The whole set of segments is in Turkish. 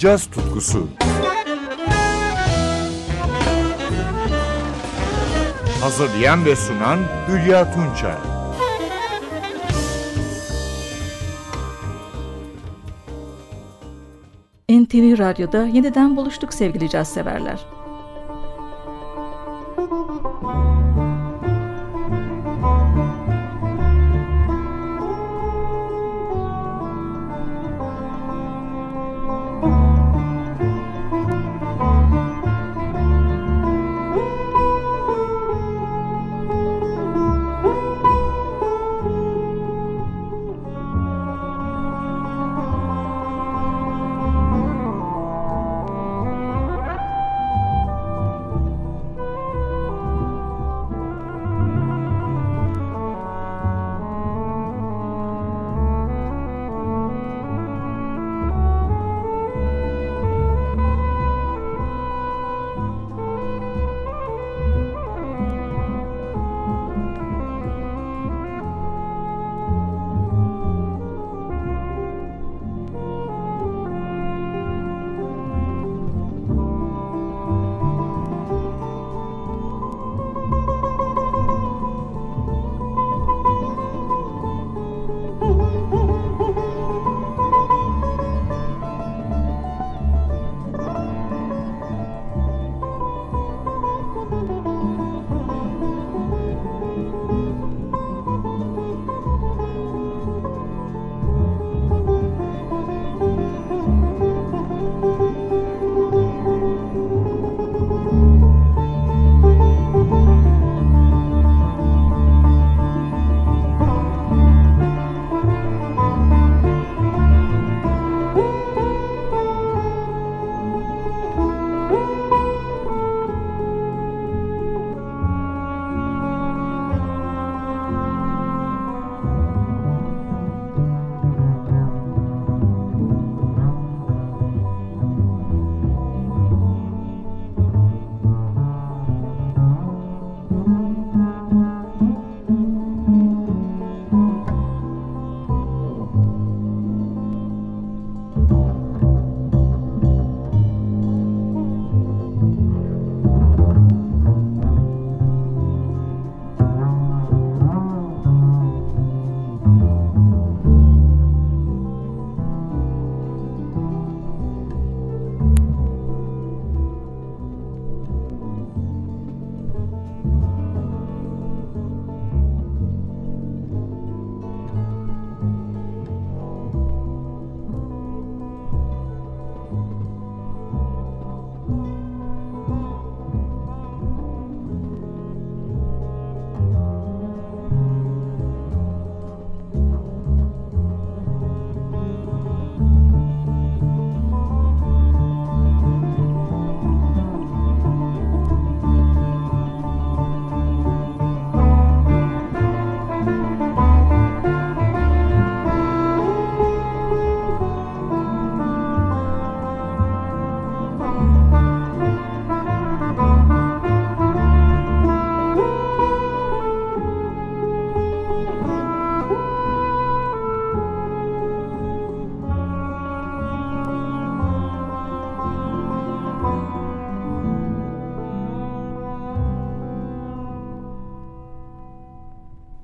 caz tutkusu. Hazırlayan ve sunan Hülya Tunçay. NTV Radyo'da yeniden buluştuk sevgili caz severler.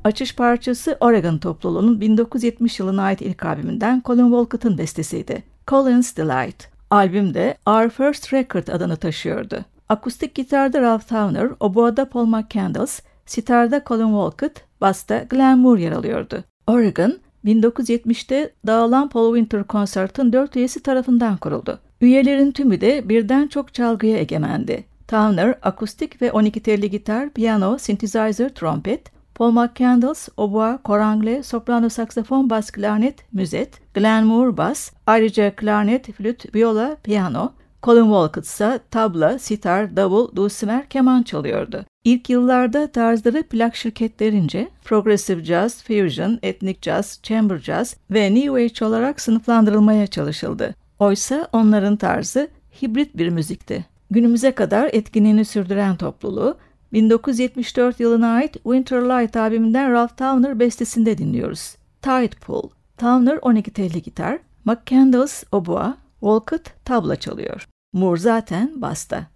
Açış parçası Oregon topluluğunun 1970 yılına ait ilk albümünden Colin Wolcott'ın bestesiydi. Colin's Delight. Albümde Our First Record adını taşıyordu. Akustik gitarda Ralph Towner, oboada Paul McCandless, sitarda Colin Wolcott, basta Glenn Moore yer alıyordu. Oregon, 1970'te dağılan Paul Winter Concert'ın dört üyesi tarafından kuruldu. Üyelerin tümü de birden çok çalgıya egemendi. Towner, akustik ve 12 telli gitar, piyano, synthesizer, trompet, Paul McCandless, oboa, korangle, soprano saksafon, bas klarnet, müzet, Glenn Moore bas, ayrıca klarnet, flüt, viola, piyano, Colin Walcott ise tabla, sitar, davul, dulcimer, keman çalıyordu. İlk yıllarda tarzları plak şirketlerince progressive jazz, fusion, ethnic jazz, chamber jazz ve new age olarak sınıflandırılmaya çalışıldı. Oysa onların tarzı hibrit bir müzikti. Günümüze kadar etkinliğini sürdüren topluluğu 1974 yılına ait Winter Light albümünden Ralph Towner bestesinde dinliyoruz. Tide Pool. Towner 12 telli gitar, McCandless oboa, Walcott tabla çalıyor. Moore zaten basta.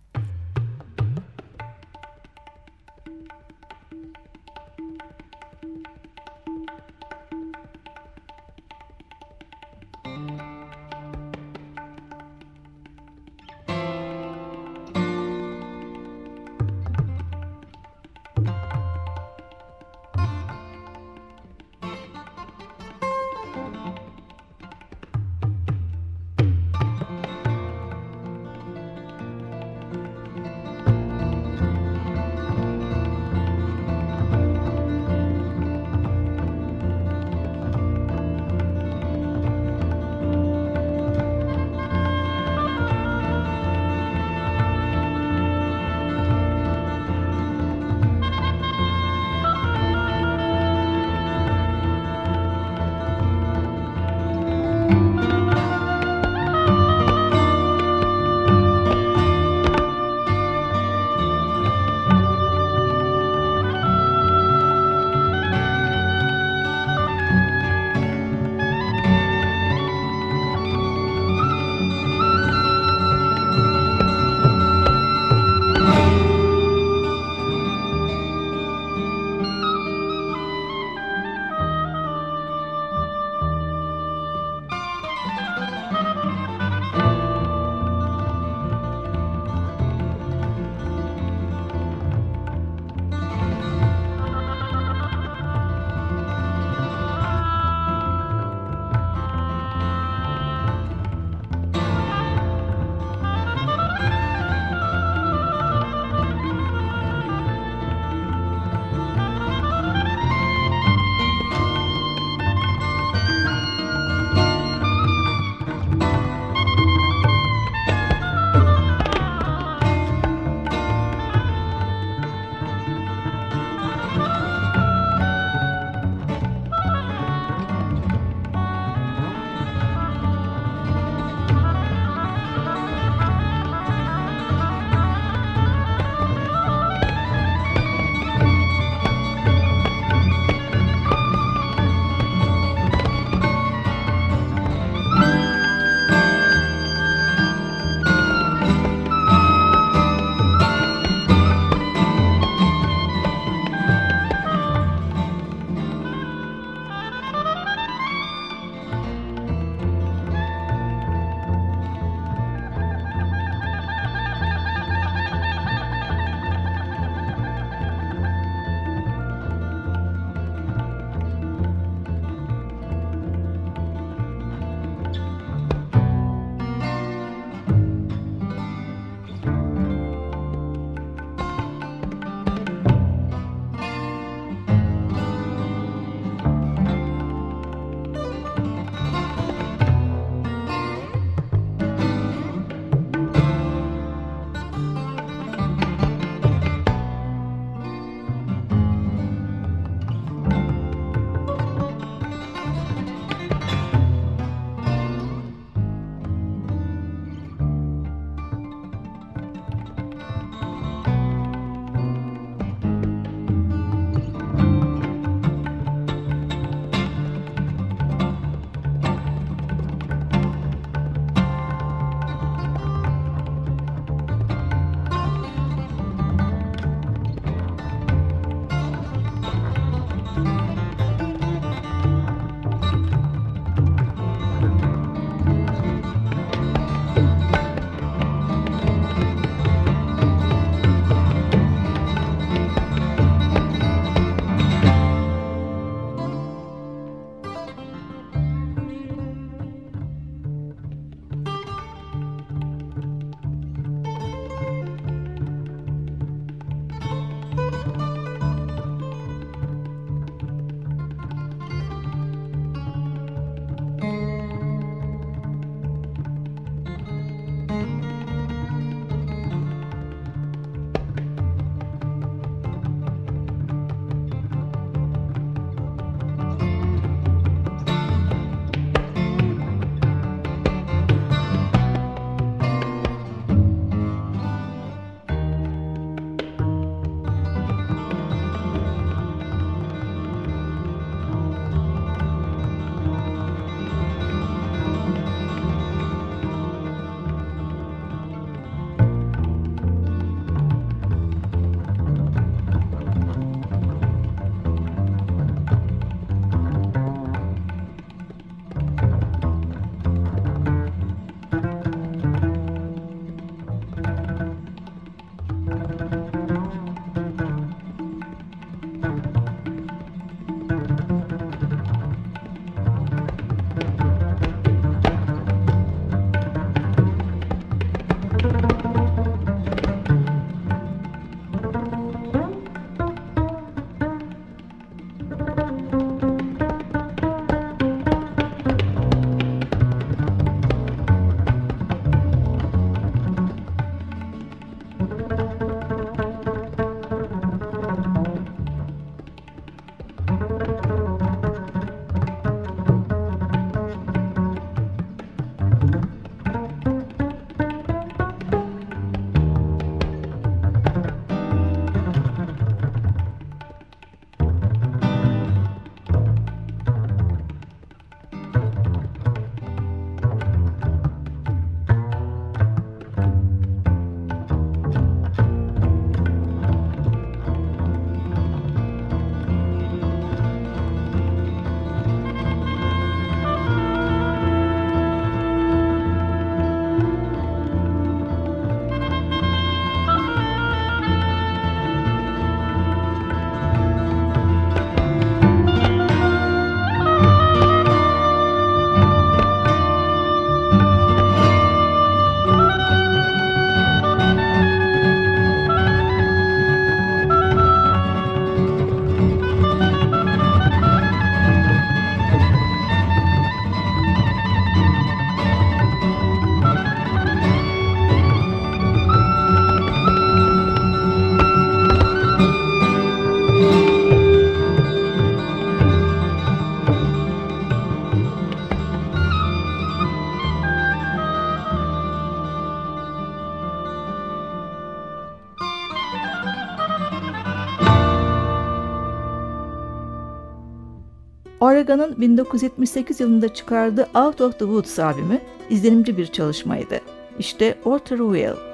Oregon'un 1978 yılında çıkardığı Out of the Woods albümü izlenimci bir çalışmaydı. İşte Walter Will.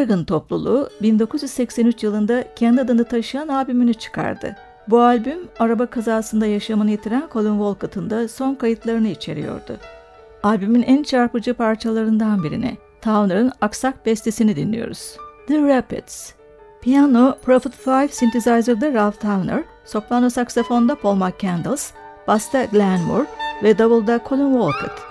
Oregon topluluğu 1983 yılında kendi adını taşıyan albümünü çıkardı. Bu albüm araba kazasında yaşamını yitiren Colin Wolcott'ın da son kayıtlarını içeriyordu. Albümün en çarpıcı parçalarından birini, Towner'ın aksak bestesini dinliyoruz. The Rapids. Piyano Prophet 5 synthesizer'da Ralph Towner, soprano saksafonda Paul McCandless, basta Glenn Moore ve davulda Colin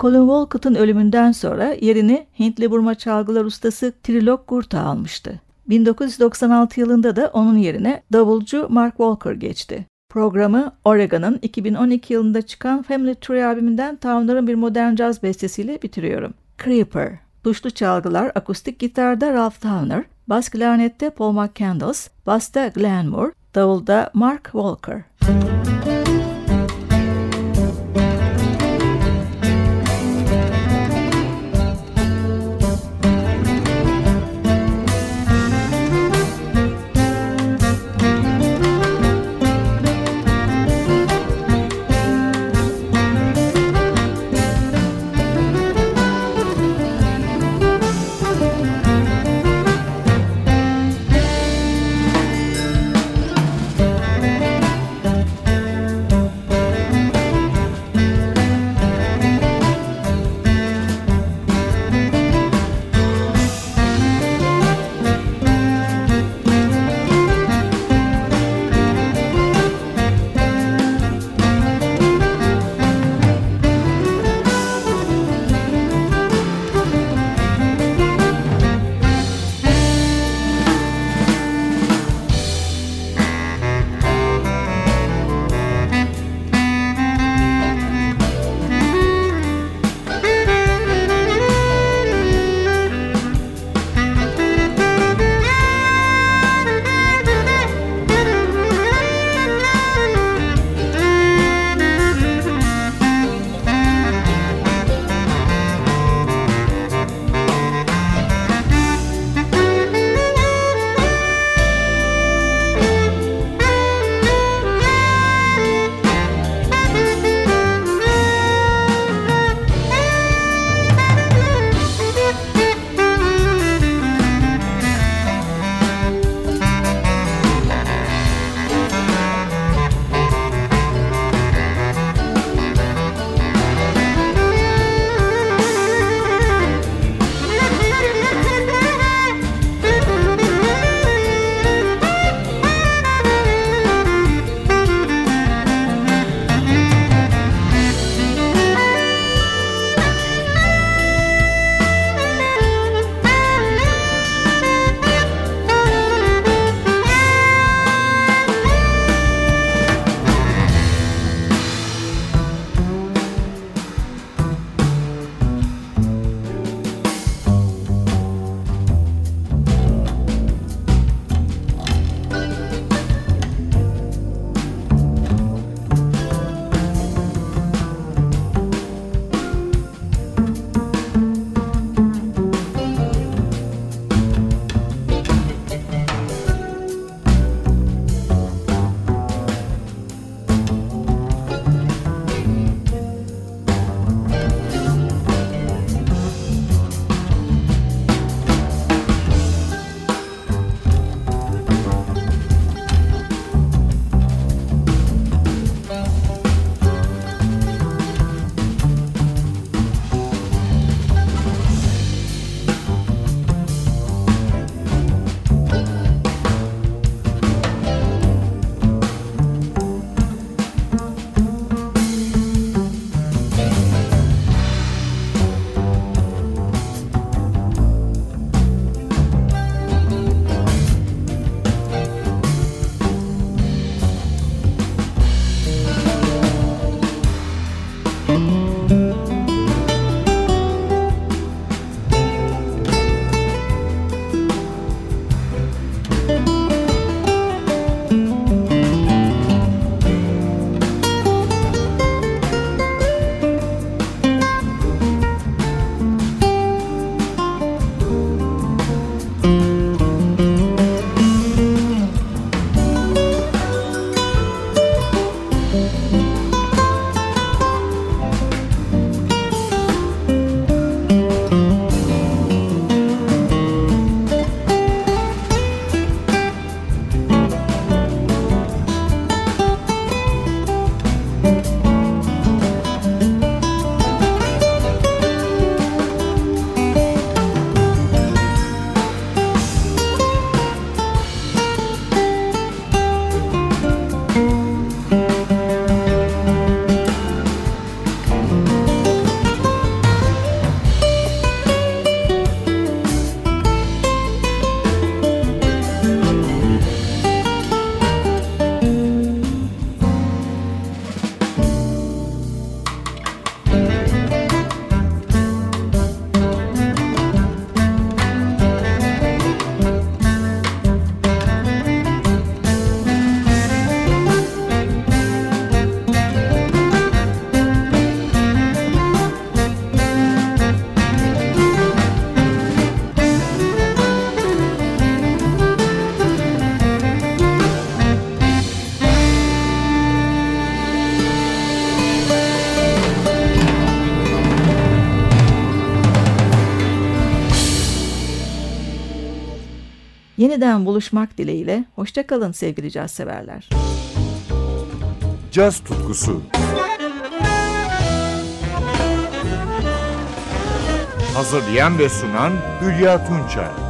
Colin Wolcott'un ölümünden sonra yerini Hintli burma çalgılar ustası Trilok Gurta almıştı. 1996 yılında da onun yerine davulcu Mark Walker geçti. Programı Oregon'ın 2012 yılında çıkan Family Tree albümünden Towner'ın bir modern caz bestesiyle bitiriyorum. Creeper, tuşlu çalgılar akustik gitarda Ralph Towner, bas klarnette Paul McCandless, basta Glenn Moore, davulda Mark Walker. Müzik Yeniden buluşmak dileğiyle, hoşçakalın sevgili caz severler. Caz tutkusu. Hazırlayan ve sunan Hülya Tunçay